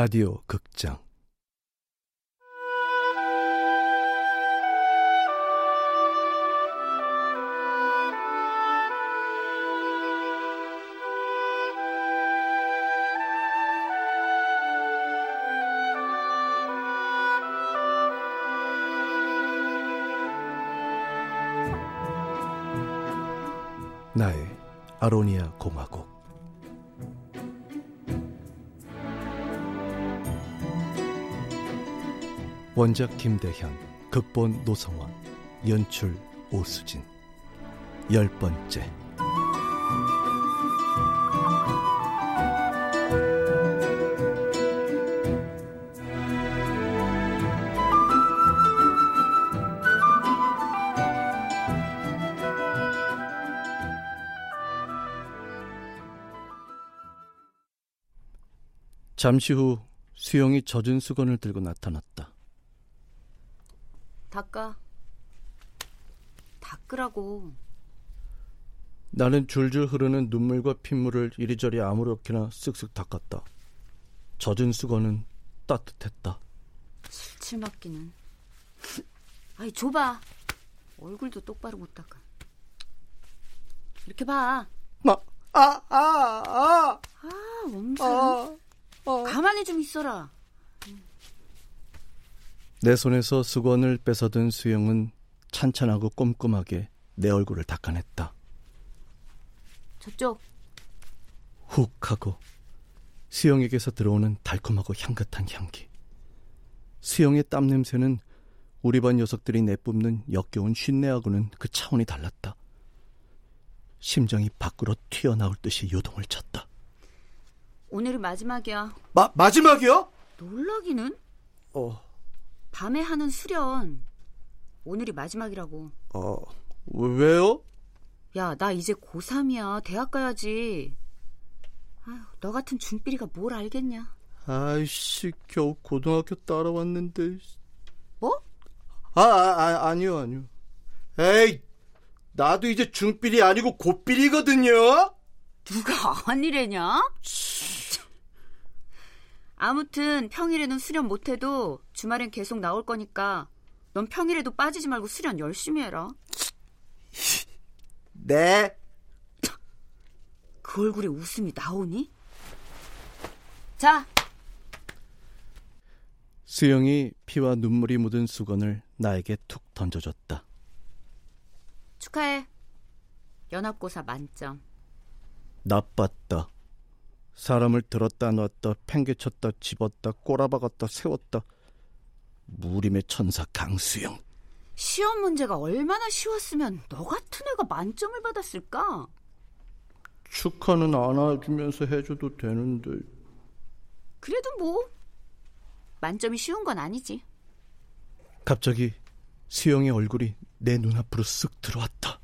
라디오 극장. 나의 아로니아 공화국 원작 김대현, 극본 노성원, 연출 오수진 열 번째 잠시 후 수영이 젖은 수건을 들고 나타났다. 닦아. 닦으라고. 나는 줄줄 흐르는 눈물과 핏물을 이리저리 아무렇게나 쓱쓱 닦았다. 젖은 수건은 따뜻했다. 술칠 맞기는. 아이 줘봐. 얼굴도 똑바로 못 닦아. 이렇게 봐. 아, 아, 아, 아, 아, 엄살. 아, 아. 가만히 좀 있어라. 내 손에서 수건을 뺏어든 수영은 찬찬하고 꼼꼼하게 내 얼굴을 닦아냈다. 저쪽. 훅 하고 수영에게서 들어오는 달콤하고 향긋한 향기. 수영의 땀 냄새는 우리 반 녀석들이 내뿜는 역겨운 쉰내하고는 그 차원이 달랐다. 심장이 밖으로 튀어나올 듯이 요동을 쳤다. 오늘이 마지막이야. 마, 마지막이요? 놀라기는? 어, 밤에 하는 수련. 오늘이 마지막이라고. 어, 왜요? 야, 나 이제 고3이야. 대학 가야지. 아휴, 너 같은 중삐리가 뭘 알겠냐? 아이씨, 겨우 고등학교 따라왔는데. 뭐? 아, 아, 아 아니요, 아니요. 에이, 나도 이제 중삘이 아니고 고삘이거든요. 누가 아니래냐? 아무튼 평일에는 수련 못해도 주말엔 계속 나올 거니까 넌 평일에도 빠지지 말고 수련 열심히 해라. 네. 그 얼굴에 웃음이 나오니? 자, 수영이 피와 눈물이 묻은 수건을 나에게 툭 던져줬다. 축하해. 연합고사 만점. 나빴다. 사람을 들었다 놨다 팽개쳤다 집었다 꼬라박았다 세웠다. 무림의 천사 강수영. 시험 문제가 얼마나 쉬웠으면 너 같은 애가 만점을 받았을까? 축하는 안아주면서 해줘도 되는데. 그래도 뭐 만점이 쉬운 건 아니지. 갑자기 수영의 얼굴이 내 눈앞으로 쓱 들어왔다.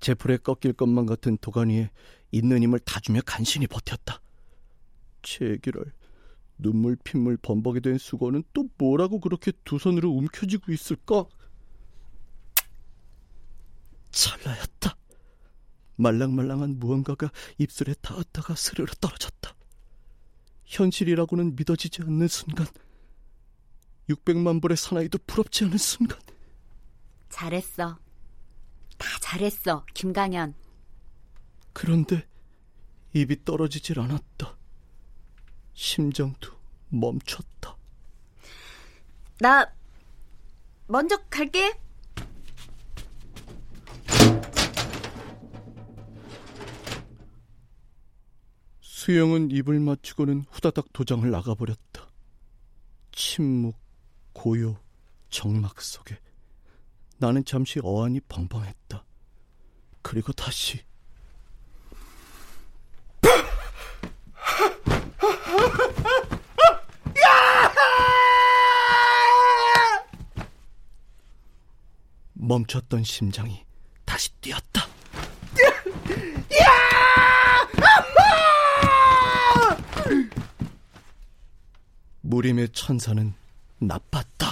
제풀에 꺾일 것만 같은 도가니에 있는 힘을 다 주며 간신히 버텼다. 제기랄 눈물 핏물 범벅이 된 수건은 또 뭐라고 그렇게 두 손으로 움켜쥐고 있을까? 찰나였다. 말랑말랑한 무언가가 입술에 닿았다가 스르르 떨어졌다. 현실이라고는 믿어지지 않는 순간 600만 불의 사나이도 부럽지 않은 순간 잘했어. 다 잘했어, 김강현. 그런데 입이 떨어지질 않았다. 심장도 멈췄다. 나 먼저 갈게. 수영은 입을 맞추고는 후다닥 도장을 나가버렸다. 침묵, 고요, 정막 속에 나는 잠시 어안이 벙벙했다. 그리고 다시 멈췄던 심장이 다시 뛰었다. 무림의 천사는 나빴다.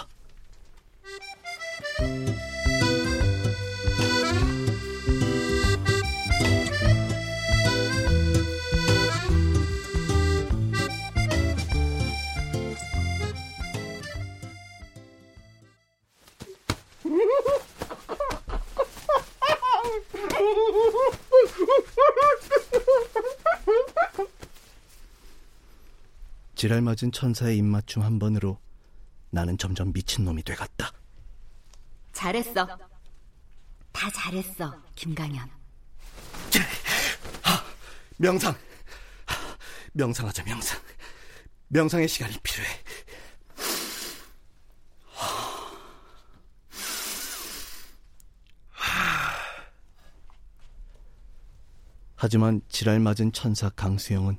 맞은 천사의 입맞춤 한 번으로 나는 점점 미친놈이 돼갔다. 잘했어. 다 잘했어, 김강현. 명상. 명상하자, 명상. 명상의 시간이 필요해. 하지만 지랄 맞은 천사 강수영은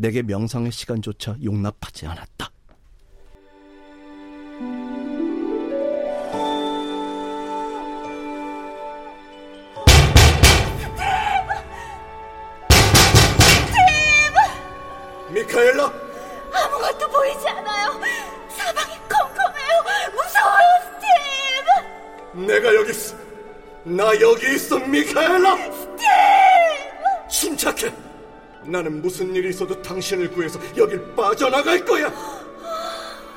내게 명상의 시간조차 용납하지 않았다. 미카엘라! 아무것도 보이지 않아요. 사방이 컴컴해요. 무서워요, 스티브. 내가 여기 있어. 나 여기 있어, 미카엘라. 스티브. 침착해. 나는 무슨 일이 있어도 당신을 구해서 여길 빠져나갈 거야.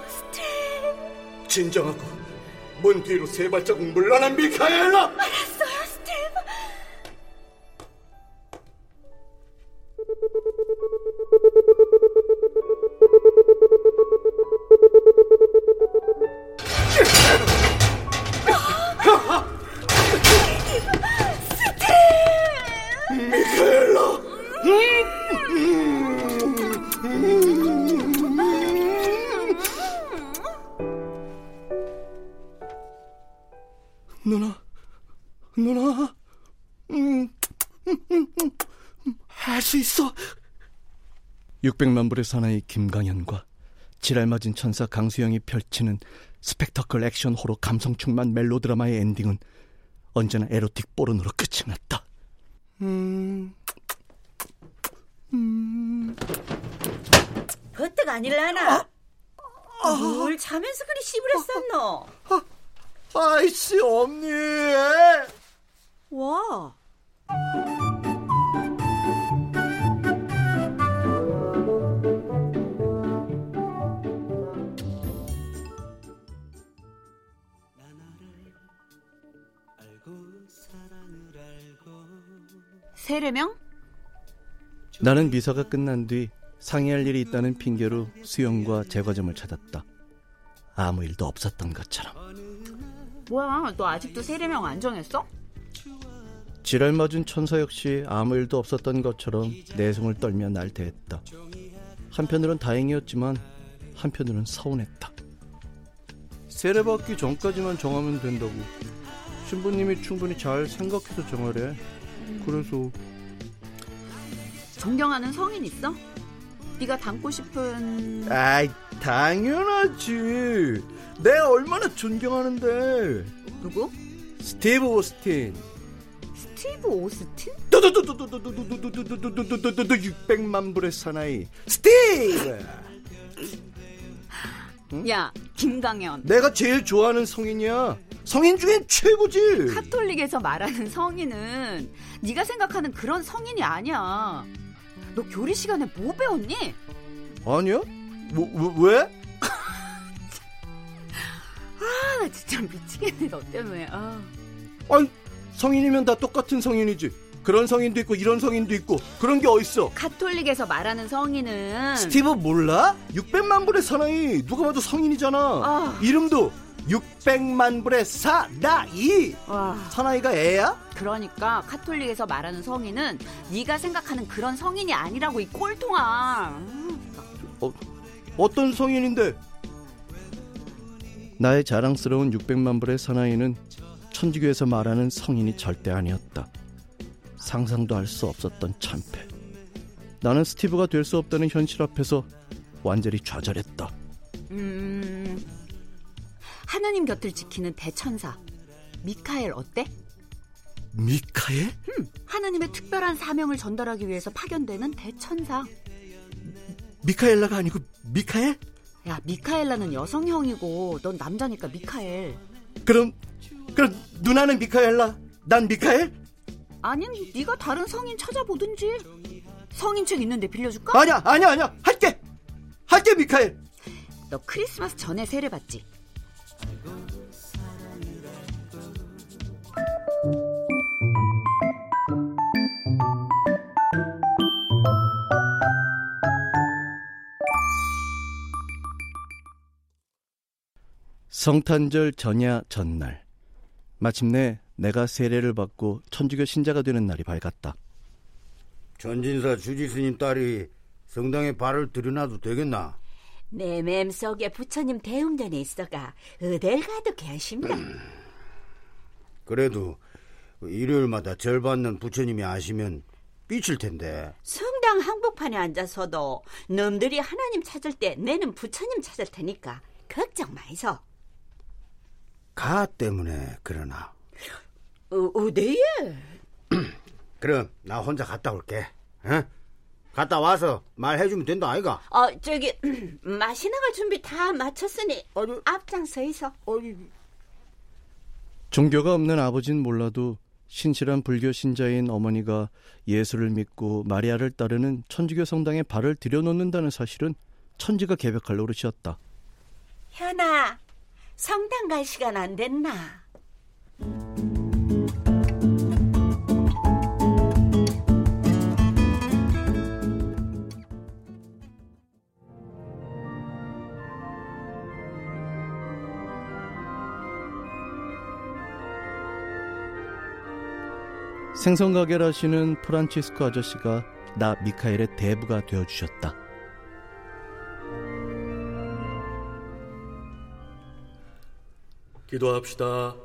스티브. 진정하고 문 뒤로 세 발자국 물러난 미카엘라. 600만 불의 사나이 김강현과 지랄맞은 천사 강수영이 펼치는 스펙터클 액션 호러 감성 충만 멜로드라마의 엔딩은 언제나 에로틱 포르노로 끝이 났다. 음, 음. 버뜩 아닐라나? 뭘 자면서 그리 씨부랬었노? 아이씨, 언니! 와, 세례명? 나는 미사가 끝난 뒤 상의할 일이 있다는 핑계로 수영과 제과점을 찾았다. 아무 일도 없었던 것처럼. 뭐야, 너 아직도 세례명 안 정했어? 지랄 맞은 천사 역시 아무 일도 없었던 것처럼 내숭을 떨며 날 대했다. 한편으론 다행이었지만 한편으론 서운했다. 세례받기 전까지만 정하면 된다고. 신부님이 충분히 잘 생각해서 정하래. 그래서 존경하는 성인 있어? 네가 닮고 싶은 아이 당연하지. 내가 얼마나 존경하는데. 누구? 스티브 오스틴. 스티브 오스틴? 600만 불의 사나이 스티브. 야, 김강현. 내가 제일 좋아하는 성인이야. 성인 중엔 최고지. 카톨릭에서 말하는 성인은 네가 생각하는 그런 성인이 아니야. 너 교리 시간에 뭐 배웠니? 아니야? 뭐, 뭐 왜? 아, 나 진짜 미치겠네 너 때문에. 아. 아니 성인이면 다 똑같은 성인이지. 그런 성인도 있고 이런 성인도 있고 그런 게 어딨어? 카톨릭에서 말하는 성인은 스티브 몰라? 600만 불의 사나이 누가 봐도 성인이잖아. 아. 이름도 600만 불의 사나이. 와, 사나이가 애야? 그러니까 카톨릭에서 말하는 성인은 네가 생각하는 그런 성인이 아니라고 이 꼴통아. 음. 어, 어떤 성인인데? 나의 자랑스러운 600만 불의 사나이는 천주교에서 말하는 성인이 절대 아니었다. 상상도 할 수 없었던 참패. 나는 스티브가 될 수 없다는 현실 앞에서 완전히 좌절했다. 음, 하나님 곁을 지키는 대천사 미카엘 어때? 미카엘? 하나님의 특별한 사명을 전달하기 위해서 파견되는 대천사. 미카엘라가 아니고 미카엘? 야, 미카엘라는 여성형이고 넌 남자니까 미카엘. 그럼 그럼 누나는 미카엘라, 난 미카엘? 아님 네가 다른 성인 찾아보든지. 성인 책 있는데 빌려줄까? 아니야, 아니야, 아니야. 할게. 할게 미카엘. 너 크리스마스 전에 세례 받지? 성탄절 전야 전날 마침내 내가 세례를 받고 천주교 신자가 되는 날이 밝았다. 전진사 주지스님 딸이 성당에 발을 들여놔도 되겠나? 내 맴속에 부처님 대웅전에 있어가 어딜 가도 계십니다. 그래도 일요일마다 절 받는 부처님이 아시면 삐칠 텐데. 성당 한복판에 앉아서도 놈들이 하나님 찾을 때 내는 부처님 찾을 테니까 걱정 마이소. 가 때문에 그러나. 어, 어디에? 그럼 나 혼자 갔다 올게. 어? 갔다 와서 말해주면 된다 아이가? 어 저기 마시 나갈 준비 다 마쳤으니 아니, 앞장서 있어. 아니, 종교가 없는 아버진 몰라도 신실한 불교 신자인 어머니가 예수를 믿고 마리아를 따르는 천주교 성당에 발을 들여놓는다는 사실은 천지가 개벽할 노릇이었다. 현아, 성당 갈 시간 안 됐나? 생선 가게를 하시는 프란치스코 아저씨가 나 미카엘의 대부가 되어 주셨다. 기도합시다.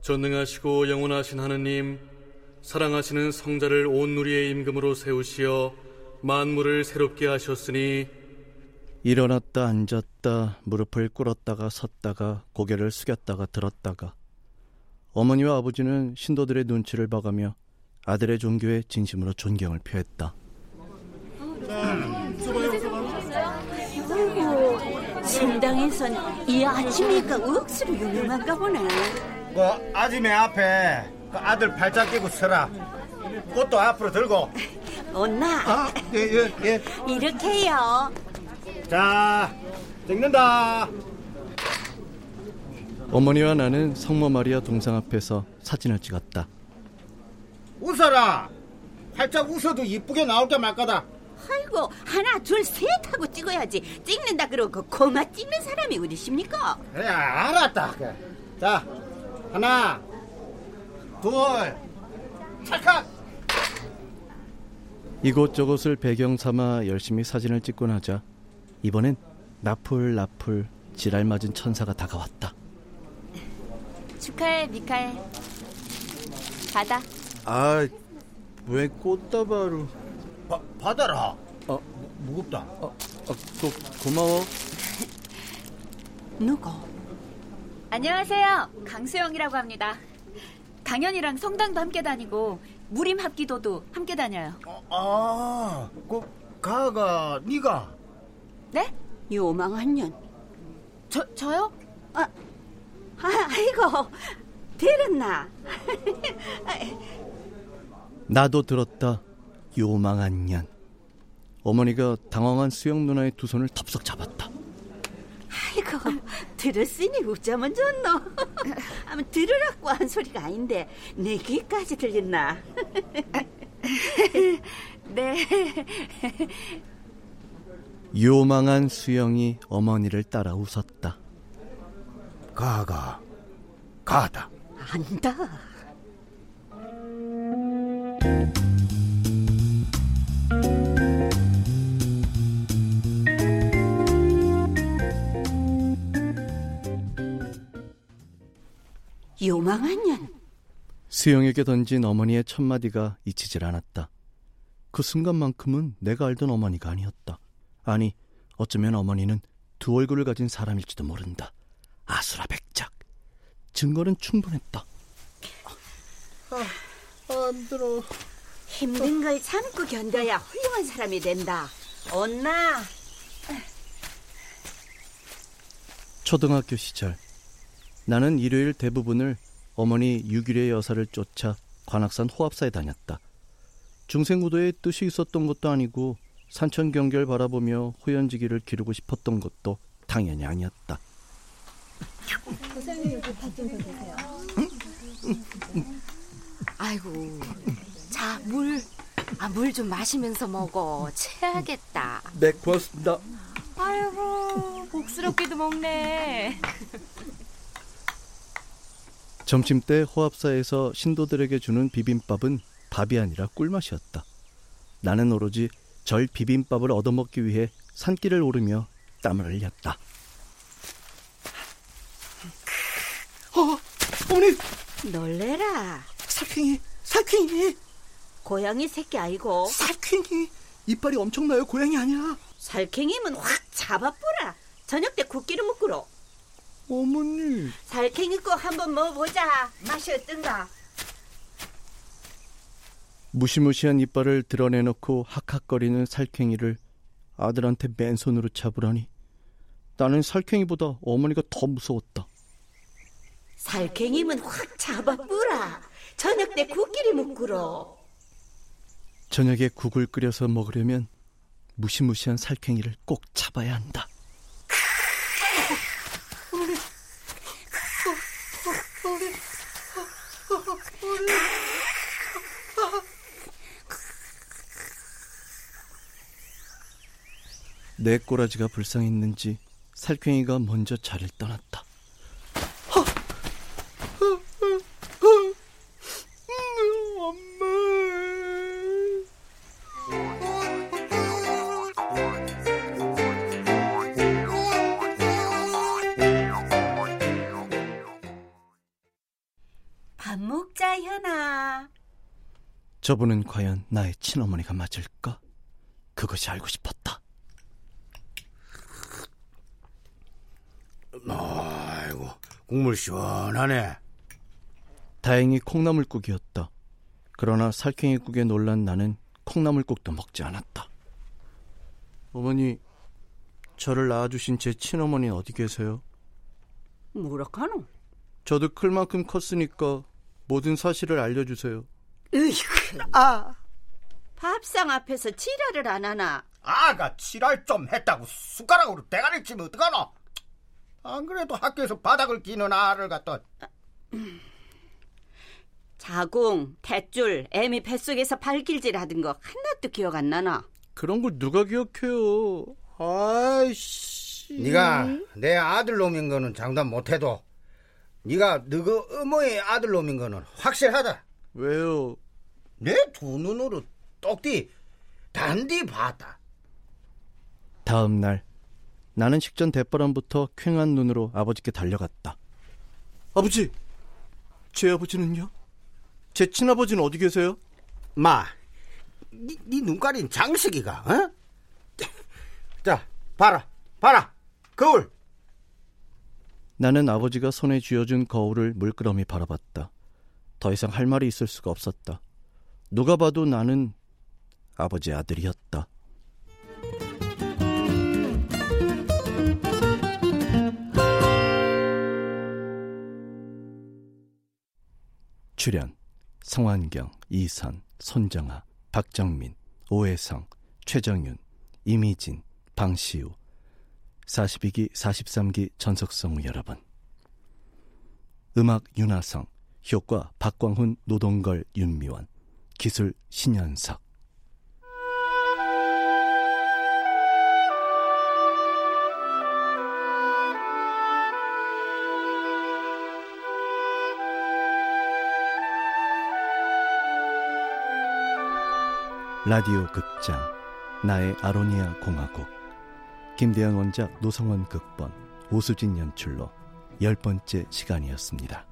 전능하시고 영원하신 하느님, 사랑하시는 성자를 온 누리의 임금으로 세우시어 만물을 새롭게 하셨으니 일어났다 앉았다 무릎을 꿇었다가 섰다가 고개를 숙였다가 들었다가 어머니와 아버지는 신도들의 눈치를 봐가며 아들의 종교에 진심으로 존경을 표했다. 성당에선 이 아침이가 억수로 유명한가 보네. 그 아지매 앞에 그 아들 발짝 끼고 서라. 꽃도 앞으로 들고. 온나 아, 예, 예, 예. 이렇게요. 자, 찍는다. 어머니와 나는 성모 마리아 동상 앞에서 사진을 찍었다. 웃어라. 활짝 웃어도 이쁘게 나올 게 말까다. 아이고 하나 둘 셋 하고 찍어야지. 찍는다 그러고 고마 찍는 사람이 어디십니까? 그래, 알았다. 자, 하나, 둘, 찰칵. 이곳저곳을 배경 삼아 열심히 사진을 찍고 나자 이번엔 나풀나풀 지랄 맞은 천사가 다가왔다. 축하해, 미카엘. 받아. 아, 왜 꽃다발로? 바, 받아라. 어, 무, 무겁다. 어, 어, 고, 고마워. 누구? 안녕하세요. 강수영이라고 합니다. 강연이랑 성당도 함께 다니고 무림 합기도도 함께 다녀요. 어, 아, 그 가가 네가 네? 요망한 년. 저 저요? 아, 아 아이고 들었나? 나도 들었다. 요망한 년. 어머니가 당황한 수영 누나의 두 손을 덥석 잡았다. 아이고 들었으니 웃자면 좋노. 아무 들으라고 한 소리가 아닌데 내 귀까지 들렸나? 네. 요망한 수영이 어머니를 따라 웃었다. 가가 가다. 안다. 요망한 년. 수영에게 던진 어머니의 첫마디가 잊히질 않았다. 그 순간만큼은 내가 알던 어머니가 아니었다. 아니, 어쩌면 어머니는 두 얼굴을 가진 사람일지도 모른다. 아수라 백작. 증거는 충분했다. 안 들어. 힘든 걸 참고 견뎌야 훌륭한 사람이 된다. 온나. 초등학교 시절 나는 일요일 대부분을 어머니 유길의 여사를 쫓아 관악산 호합사에 다녔다. 중생구도에 뜻이 있었던 것도 아니고 산천 경계를 바라보며 호연지기를 기르고 싶었던 것도 당연히 아니었다. 아이고, 자, 물. 아, 물 좀 마시면서 먹어. 체하겠다. 네, 고맙습니다. 아이고, 복스럽게도 먹네. 점심때 호합사에서 신도들에게 주는 비빔밥은 밥이 아니라 꿀맛이었다. 나는 오로지 절 비빔밥을 얻어먹기 위해 산길을 오르며 땀을 흘렸다. 어머니, 놀래라. 살쾡이, 살쾡이, 고양이 새끼 아이고. 살쾡이. 이빨이 엄청나요. 고양이 아니야. 살쾡이면 확 잡아뿌라. 저녁 때 국기를 묶으러. 어머니. 살쾡이 꼭 한번 먹어보자. 맛이 어떤가? 무시무시한 이빨을 드러내놓고 학학거리는 살쾡이를 아들한테 맨손으로 잡으라니 나는 살쾡이보다 어머니가 더 무서웠다. 살쾡이면 확 잡아뿌라. 저녁 때 국기를 묶으러. 저녁에 국을 끓여서 먹으려면 무시무시한 살쾡이를 꼭 잡아야 한다. 내 꼬라지가 불쌍했는지 살쾡이가 먼저 자리를 떠났다. 저분은 과연 나의 친어머니가 맞을까? 그것이 알고 싶었다. 아이고, 국물 시원하네. 다행히 콩나물국이었다. 그러나 살쾡이국에 놀란 나는 콩나물국도 먹지 않았다. 어머니, 저를 낳아주신 제 친어머니 어디 계세요? 뭐라카노? 저도 클 만큼 컸으니까 모든 사실을 알려주세요. 으이구. 아. 밥상 앞에서 지랄을 안 하나? 아가 칠할 좀 했다고 숟가락으로 대가리 치면 어떡하노? 안 그래도 학교에서 바닥을 끼는 아를 갖다 자궁, 탯줄, 애미 뱃속에서 발길질 하던 거 하나도 기억 안 나나? 그런 걸 누가 기억해요? 아이씨. 네가 내 아들놈인 거는 장담 못해도 네가 너그 어머의 아들놈인 거는 확실하다. 왜요? 내 두 눈으로 똑띠 단디 봤다. 다음 날 나는 식전 대바람부터 퀭한 눈으로 아버지께 달려갔다. 아버지, 제 아버지는요? 제 친아버지는 어디 계세요? 마, 네, 네 눈깔인 장식이가, 어? 자, 봐라, 봐라, 거울. 나는 아버지가 손에 쥐어준 거울을 물끄러미 바라봤다. 더 이상 할 말이 있을 수가 없었다. 누가 봐도 나는 아버지 아들이었다. 출연 성환경, 이선, 손정아, 박정민, 오해성, 최정윤, 이미진, 방시우 42기, 43기 전석성우 여러분 음악 윤하성, 효과 박광훈, 노동걸, 윤미원. 기술 신현석. 라디오 극장 나의 아로니아 공화국. 김대영 원작 노성원 극본 오수진 연출로 열 번째 시간이었습니다.